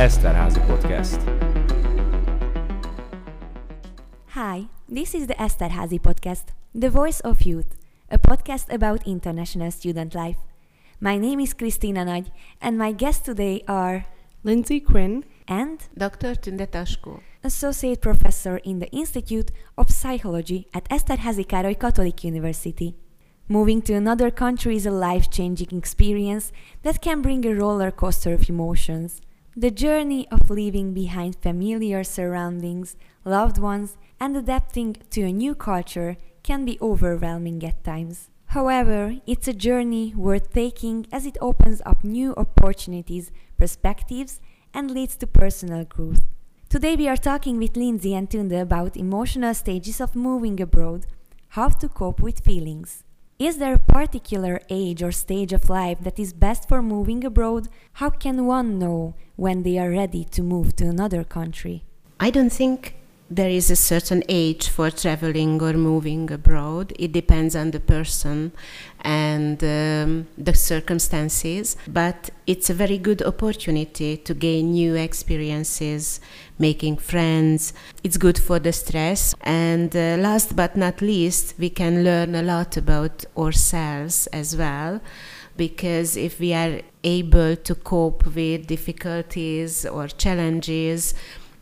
Eszterházy Podcast. Hi, this is the Eszterházy podcast, the voice of youth, a podcast about international student life. My name is Christina Nagy, and my guests today are Lindsey Cuen and Dr. Tünde Taskó. Associate Professor in the Institute of Psychology at Eszterházy Károly Catholic University. Moving to another country is a life changing experience that can bring a roller coaster of emotions. The journey of leaving behind familiar surroundings, loved ones, and adapting to a new culture can be overwhelming at times. However, it's a journey worth taking as it opens up new opportunities, perspectives, and leads to personal growth. Today we are talking with Lindsey and Tünde about emotional stages of moving abroad, how to cope with feelings. Is there a particular age or stage of life that is best for moving abroad? How can one know when they are ready to move to another country? I don't think there is a certain age for traveling or moving abroad. It depends on the person and um, the circumstances, but it's a very good opportunity to gain new experiences, making friends. It's good for the stress. And uh, last but not least, we can learn a lot about ourselves as well because if we are able to cope with difficulties or challenges,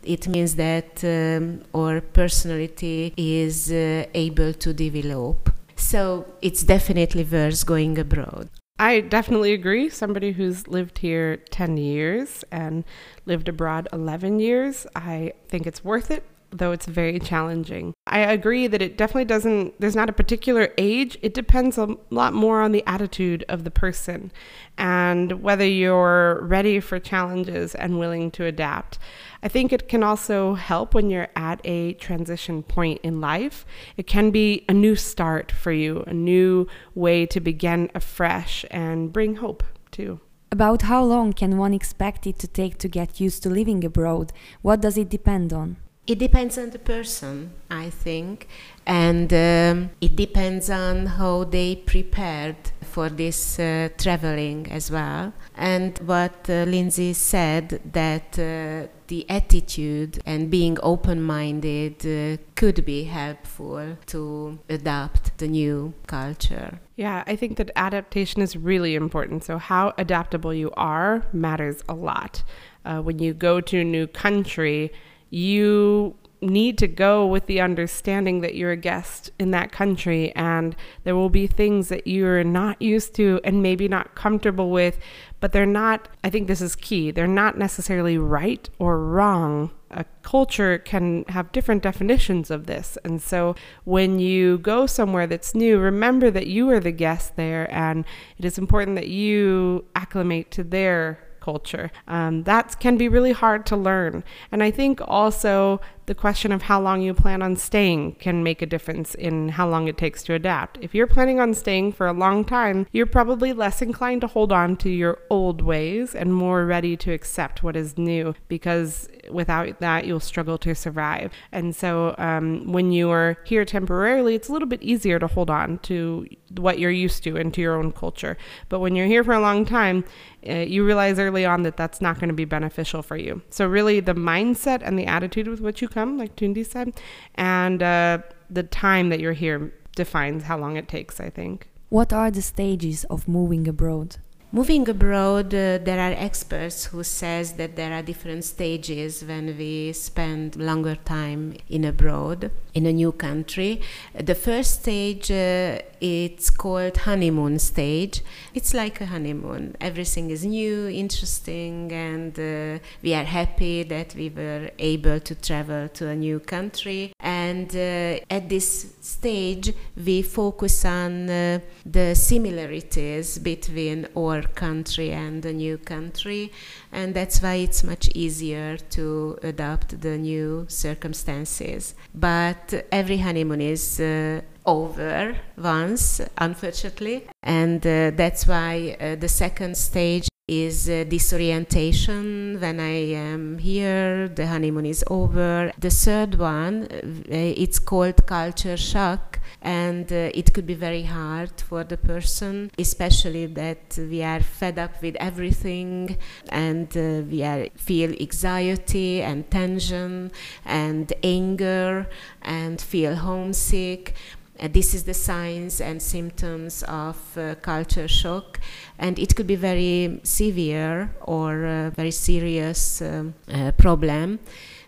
it means that um, our personality is uh, able to develop. So it's definitely worth going abroad. I definitely agree. Somebody who's lived here 10 years and lived abroad 11 years, I think it's worth it though it's very challenging. I agree that it definitely doesn't, there's not a particular age. It depends a lot more on the attitude of the person and whether you're ready for challenges and willing to adapt. I think it can also help when you're at a transition point in life. It can be a new start for you, a new way to begin afresh and bring hope too. About how long can one expect it to take to get used to living abroad? What does it depend on? It depends on the person, I think, and um, it depends on how they prepared for this uh, traveling as well. And what uh, Lindsey said that uh, the attitude and being open minded uh, could be helpful to adapt the new culture. Yeah, I think that adaptation is really important. So, how adaptable you are matters a lot. Uh, when you go to a new country, you need to go with the understanding that you're a guest in that country and there will be things that you're not used to and maybe not comfortable with, but they're not, I think this is key, they're not necessarily right or wrong. A culture can have different definitions of this. And so when you go somewhere that's new, remember that you are the guest there and it is important that you acclimate to their culture. Um, that can be really hard to learn. And I think also the question of how long you plan on staying can make a difference in how long it takes to adapt. If you're planning on staying for a long time, you're probably less inclined to hold on to your old ways and more ready to accept what is new because without that, you'll struggle to survive. And so um, when you are here temporarily, it's a little bit easier to hold on to what you're used to and to your own culture. But when you're here for a long time, uh, you realize early on that that's not going to be beneficial for you. So, really, the mindset and the attitude with which you come, like Tünde said, and uh, the time that you're here defines how long it takes, I think. What are the stages of moving abroad? Moving abroad, uh, there are experts who says that there are different stages when we spend longer time in abroad in a new country. The first stage uh, it's called honeymoon stage. It's like a honeymoon. Everything is new, interesting, and uh, we are happy that we were able to travel to a new country. And uh, at this stage, we focus on uh, the similarities between our country and the new country, and that's why it's much easier to adopt the new circumstances. But every honeymoon is uh, over once, unfortunately, and uh, that's why uh, the second stage is uh, disorientation when I am here, the honeymoon is over. The third one, uh, it's called culture shock, and uh, it could be very hard for the person, especially that we are fed up with everything and uh, we are, feel anxiety and tension and anger and feel homesick. Uh, this is the signs and symptoms of uh, culture shock, and it could be very severe or uh, very serious um, uh, problem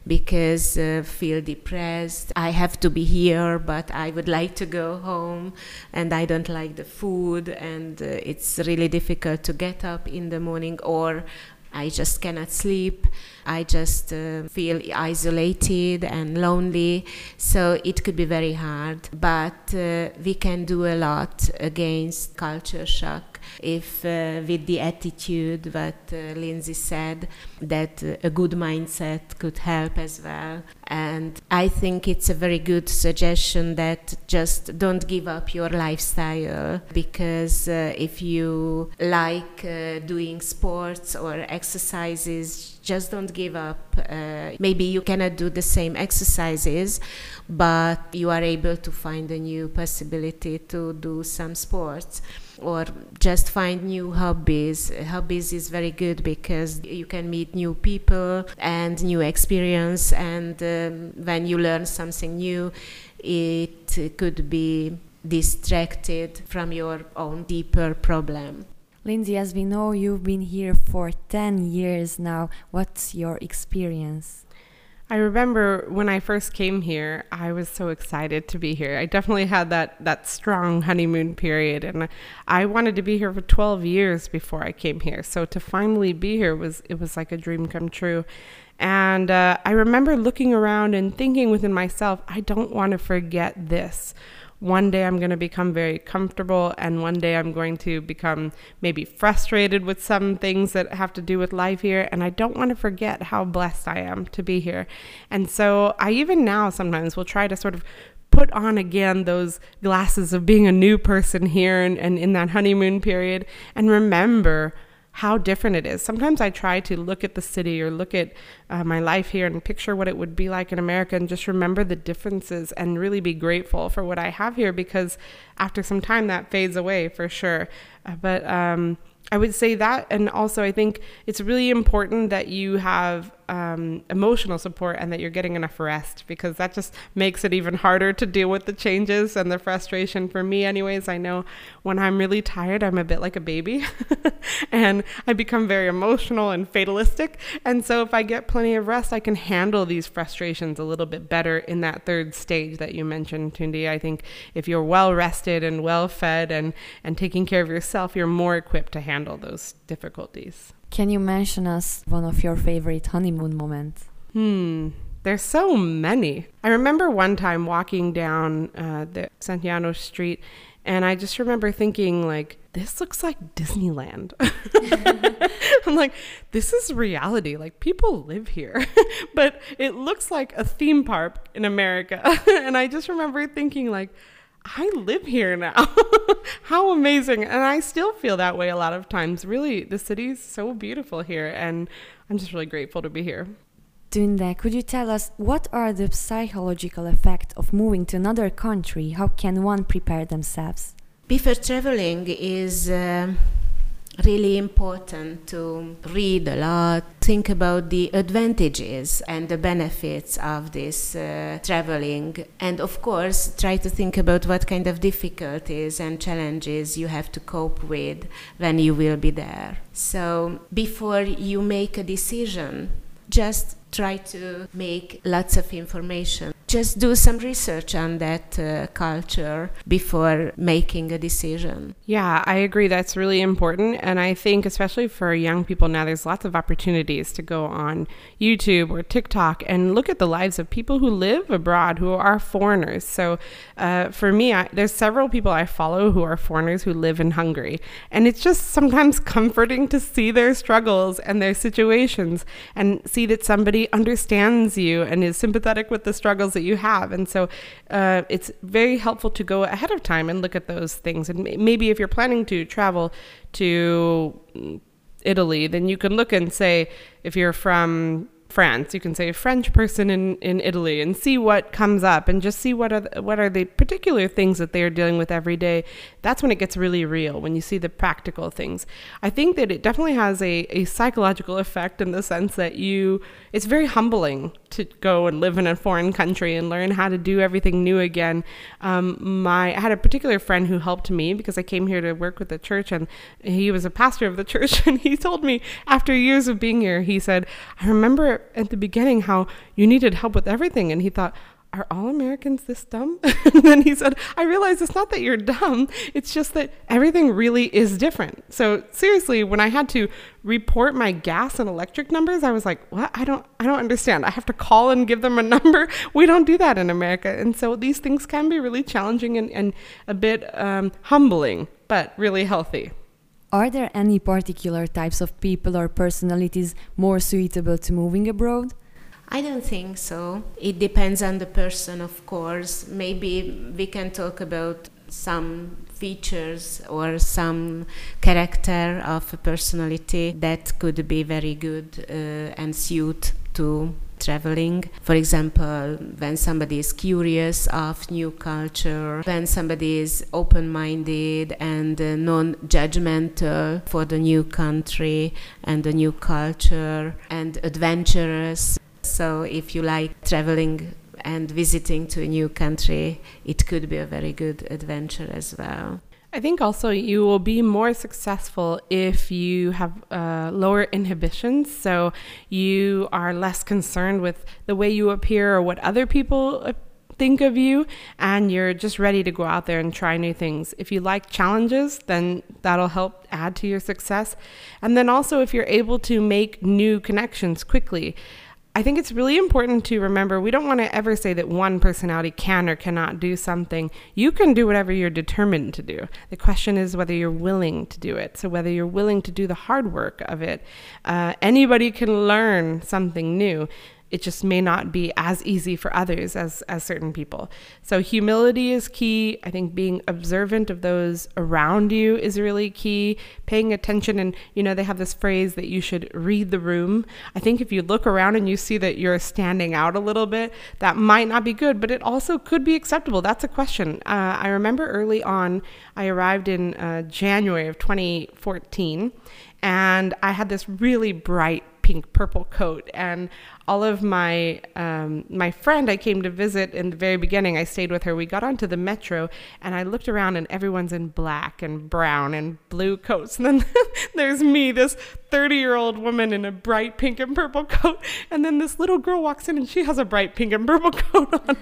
because uh, feel depressed. I have to be here but i would like to go home and i don't like the food and uh, it's really difficult to get up in the morning or I just cannot sleep. I just uh, feel isolated and lonely. So it could be very hard. But uh, we can do a lot against culture shock if uh, with the attitude what uh, Lindsey said that uh, a good mindset could help as well. And I think it's a very good suggestion that just don't give up your lifestyle because uh, if you like uh, doing sports or exercises just don't give up. Uh, maybe you cannot do the same exercises, but you are able to find a new possibility to do some sports or just find new hobbies. Hobbies is very good because you can meet new people and new experience, and um, when you learn something new, it could be distracted from your own deeper problem. Lindsey, as we know, you've been here for 10 years now. What's your experience? I remember when I first came here, I was so excited to be here. I definitely had that that strong honeymoon period and I wanted to be here for 12 years before I came here. So to finally be here was it was like a dream come true. And uh, I remember looking around and thinking within myself, I don't want to forget this one day I'm going to become very comfortable, and one day I'm going to become maybe frustrated with some things that have to do with life here. And I don't want to forget how blessed I am to be here. And so I even now sometimes will try to sort of put on again those glasses of being a new person here and, and in that honeymoon period and remember how different it is. Sometimes I try to look at the city or look at uh, my life here and picture what it would be like in America and just remember the differences and really be grateful for what I have here because after some time that fades away for sure. Uh, but um, I would say that. And also, I think it's really important that you have um, emotional support and that you're getting enough rest because that just makes it even harder to deal with the changes and the frustration. For me, anyways, I know when I'm really tired, I'm a bit like a baby and I become very emotional and fatalistic. And so, if I get plenty of rest, I can handle these frustrations a little bit better in that third stage that you mentioned, Tünde. I think if you're well rested and well fed and, and taking care of yourself, you're more equipped to handle those difficulties. Can you mention us one of your favorite honeymoon moments? Hmm. There's so many. I remember one time walking down uh, the Santiano Street, and I just remember thinking, like, this looks like Disneyland. I'm like, this is reality. Like, people live here, but it looks like a theme park in America. and I just remember thinking, like, I live here now. How amazing. And I still feel that way a lot of times. Really, the city's so beautiful here, and I'm just really grateful to be here. Tünde, could you tell us what are the psychological effects of moving to another country? How can one prepare themselves? Before traveling is uh, really important to read a lot, think about the advantages and the benefits of this uh, traveling, and of course, try to think about what kind of difficulties and challenges you have to cope with when you will be there. So, before you make a decision, just try to make lots of information just do some research on that uh, culture before making a decision. Yeah, I agree. That's really important. And I think, especially for young people now, there's lots of opportunities to go on YouTube or TikTok and look at the lives of people who live abroad who are foreigners. So uh, for me, I, there's several people I follow who are foreigners who live in Hungary. And it's just sometimes comforting to see their struggles and their situations and see that somebody understands you and is sympathetic with the struggles that you have. And so uh, it's very helpful to go ahead of time and look at those things. And maybe if you're planning to travel to Italy, then you can look and say, if you're from France. You can say a French person in, in Italy and see what comes up and just see what are the, what are the particular things that they are dealing with every day. That's when it gets really real, when you see the practical things. I think that it definitely has a, a psychological effect in the sense that you, it's very humbling to go and live in a foreign country and learn how to do everything new again. Um, my, I had a particular friend who helped me because I came here to work with the church and he was a pastor of the church and he told me after years of being here, he said, I at the beginning how you needed help with everything. And he thought, are all Americans this dumb? and then he said, I realize it's not that you're dumb. It's just that everything really is different. So seriously, when I had to report my gas and electric numbers, I was like, what? I don't, I don't understand. I have to call and give them a number. We don't do that in America. And so these things can be really challenging and, and a bit um, humbling, but really healthy. Are there any particular types of people or personalities more suitable to moving abroad? I don't think so. It depends on the person, of course. Maybe we can talk about some features or some character of a personality that could be very good uh, and suit to traveling. For example, when somebody is curious of new culture, when somebody is open minded and uh, non judgmental for the new country and the new culture and adventurous. So, if you like traveling and visiting to a new country, it could be a very good adventure as well. I think also you will be more successful if you have uh, lower inhibitions. So you are less concerned with the way you appear or what other people uh, think of you, and you're just ready to go out there and try new things. If you like challenges, then that'll help add to your success. And then also, if you're able to make new connections quickly. I think it's really important to remember we don't want to ever say that one personality can or cannot do something. You can do whatever you're determined to do. The question is whether you're willing to do it. So, whether you're willing to do the hard work of it. Uh, anybody can learn something new it just may not be as easy for others as as certain people. So humility is key. I think being observant of those around you is really key. Paying attention and you know they have this phrase that you should read the room. I think if you look around and you see that you're standing out a little bit, that might not be good, but it also could be acceptable. That's a question. Uh, I remember early on, I arrived in uh, January of 2014, and I had this really bright pink purple coat. And all of my um, my friend I came to visit in the very beginning I stayed with her. We got onto the metro and I looked around and everyone's in black and brown and blue coats. And then there's me this 30 year old woman in a bright pink and purple coat. And then this little girl walks in and she has a bright pink and purple coat on.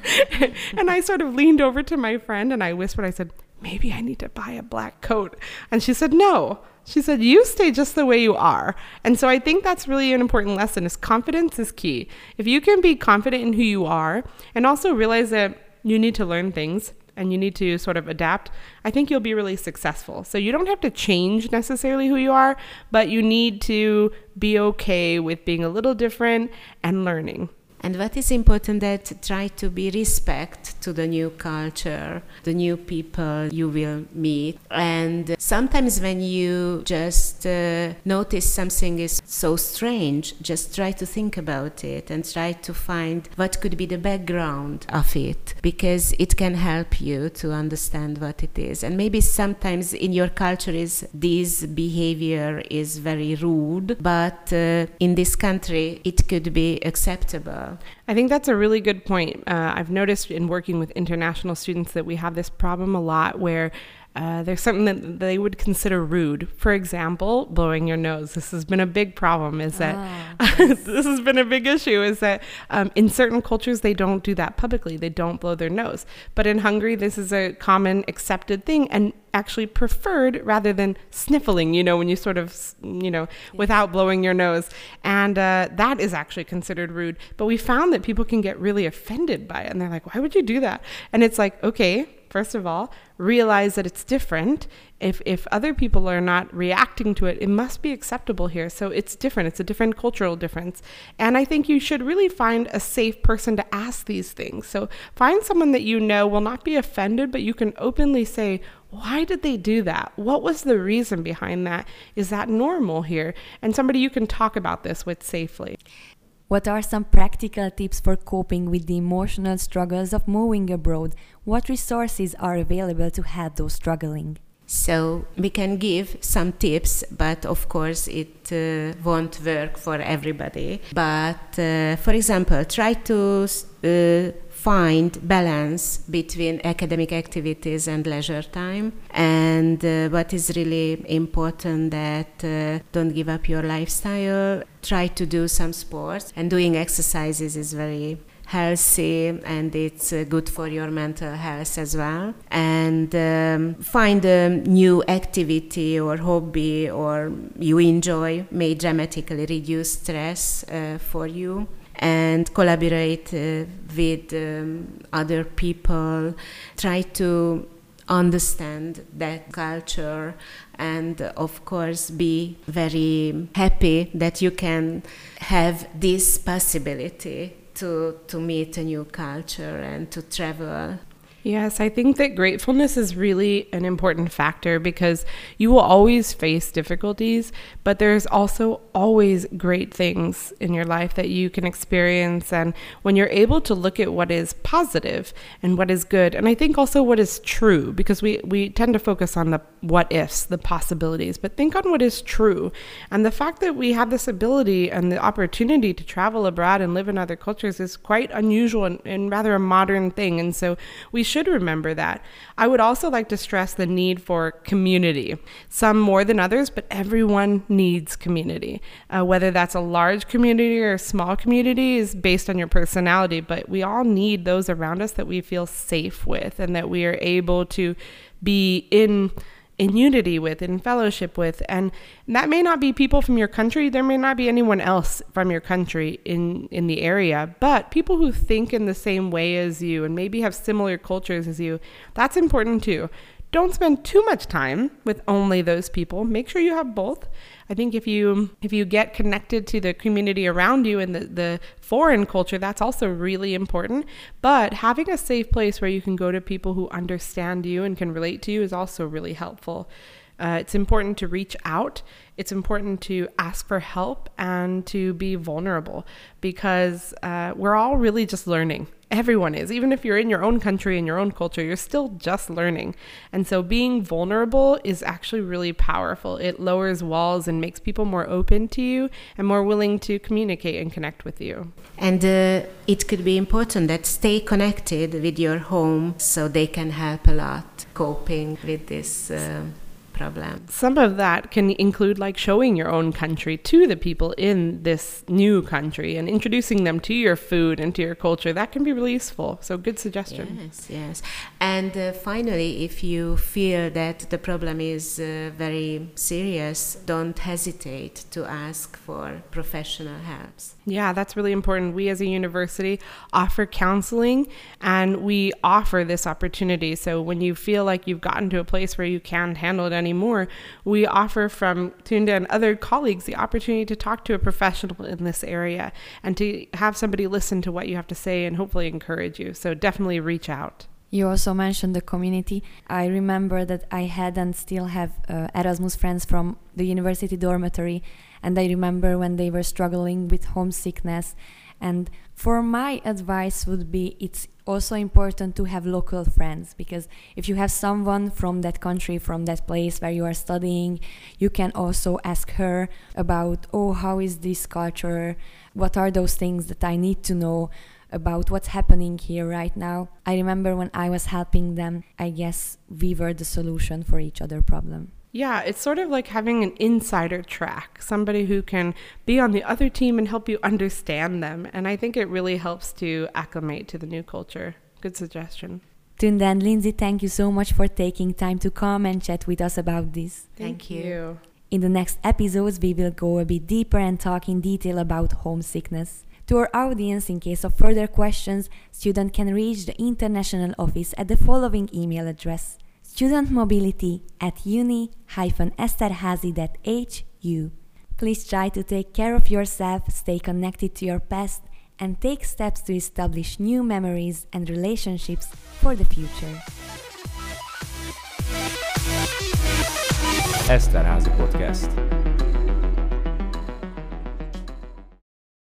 And I sort of leaned over to my friend and I whispered I said maybe I need to buy a black coat. And she said no she said, You stay just the way you are. And so I think that's really an important lesson is confidence is key. If you can be confident in who you are and also realize that you need to learn things and you need to sort of adapt, I think you'll be really successful. So you don't have to change necessarily who you are, but you need to be okay with being a little different and learning. And what is important that try to be respect to the new culture, the new people you will meet. And sometimes when you just uh, notice something is so strange, just try to think about it and try to find what could be the background of it because it can help you to understand what it is. And maybe sometimes in your culture is this behavior is very rude, but uh, in this country it could be acceptable I think that's a really good point. Uh, I've noticed in working with international students that we have this problem a lot where uh, there's something that they would consider rude. For example, blowing your nose. This has been a big problem. Is that ah, yes. this has been a big issue? Is that um, in certain cultures they don't do that publicly. They don't blow their nose. But in Hungary, this is a common accepted thing and actually preferred rather than sniffling. You know, when you sort of you know without blowing your nose, and uh, that is actually considered rude. But we found that people can get really offended by it, and they're like, "Why would you do that?" And it's like, okay first of all, realize that it's different. If, if other people are not reacting to it, it must be acceptable here. So it's different. It's a different cultural difference. And I think you should really find a safe person to ask these things. So find someone that you know will not be offended, but you can openly say, why did they do that? What was the reason behind that? Is that normal here? And somebody you can talk about this with safely. What are some practical tips for coping with the emotional struggles of moving abroad? What resources are available to help those struggling? So we can give some tips, but of course it uh, won't work for everybody. But uh, for example, try to uh, find balance between academic activities and leisure time. And uh, what is really important that uh, don't give up your lifestyle. Try to do some sports, and doing exercises is very healthy and it's uh, good for your mental health as well. And um, find a new activity or hobby or you enjoy may dramatically reduce stress uh, for you and collaborate uh, with um, other people. Try to understand that culture and of course be very happy that you can have this possibility to, to meet a new culture and to travel Yes, I think that gratefulness is really an important factor because you will always face difficulties, but there's also always great things in your life that you can experience. And when you're able to look at what is positive and what is good, and I think also what is true, because we, we tend to focus on the what ifs, the possibilities, but think on what is true. And the fact that we have this ability and the opportunity to travel abroad and live in other cultures is quite unusual and, and rather a modern thing. And so we should remember that. I would also like to stress the need for community, some more than others, but everyone needs community. Uh, whether that's a large community or a small community is based on your personality, but we all need those around us that we feel safe with and that we are able to be in in unity with, in fellowship with. And that may not be people from your country. There may not be anyone else from your country in, in the area, but people who think in the same way as you and maybe have similar cultures as you, that's important too. Don't spend too much time with only those people. Make sure you have both I think if you if you get connected to the community around you and the, the foreign culture, that's also really important. But having a safe place where you can go to people who understand you and can relate to you is also really helpful. Uh, it's important to reach out. It's important to ask for help and to be vulnerable because uh, we're all really just learning. Everyone is. Even if you're in your own country and your own culture, you're still just learning. And so being vulnerable is actually really powerful. It lowers walls and makes people more open to you and more willing to communicate and connect with you. And uh, it could be important that stay connected with your home so they can help a lot coping with this. Uh, problem. Some of that can include like showing your own country to the people in this new country and introducing them to your food and to your culture. That can be really useful. So, good suggestion. Yes, yes. And uh, finally, if you feel that the problem is uh, very serious, don't hesitate to ask for professional help. Yeah, that's really important. We as a university offer counseling and we offer this opportunity. So when you feel like you've gotten to a place where you can't handle it anymore, we offer from Tünde and other colleagues the opportunity to talk to a professional in this area and to have somebody listen to what you have to say and hopefully encourage you. So definitely reach out. You also mentioned the community. I remember that I had and still have uh, Erasmus friends from the university dormitory, and I remember when they were struggling with homesickness. And for my advice would be it's also important to have local friends because if you have someone from that country, from that place where you are studying, you can also ask her about, oh, how is this culture? What are those things that I need to know? about what's happening here right now. I remember when I was helping them, I guess we were the solution for each other problem. Yeah, it's sort of like having an insider track, somebody who can be on the other team and help you understand them. And I think it really helps to acclimate to the new culture. Good suggestion. Tünde and Lindsey, thank you so much for taking time to come and chat with us about this. Thank, thank you. you. In the next episodes, we will go a bit deeper and talk in detail about homesickness. To our audience, in case of further questions, student can reach the international office at the following email address studentmobility at uni-eszterhazy.hu. Please try to take care of yourself, stay connected to your past, and take steps to establish new memories and relationships for the future. Eszterházy Podcast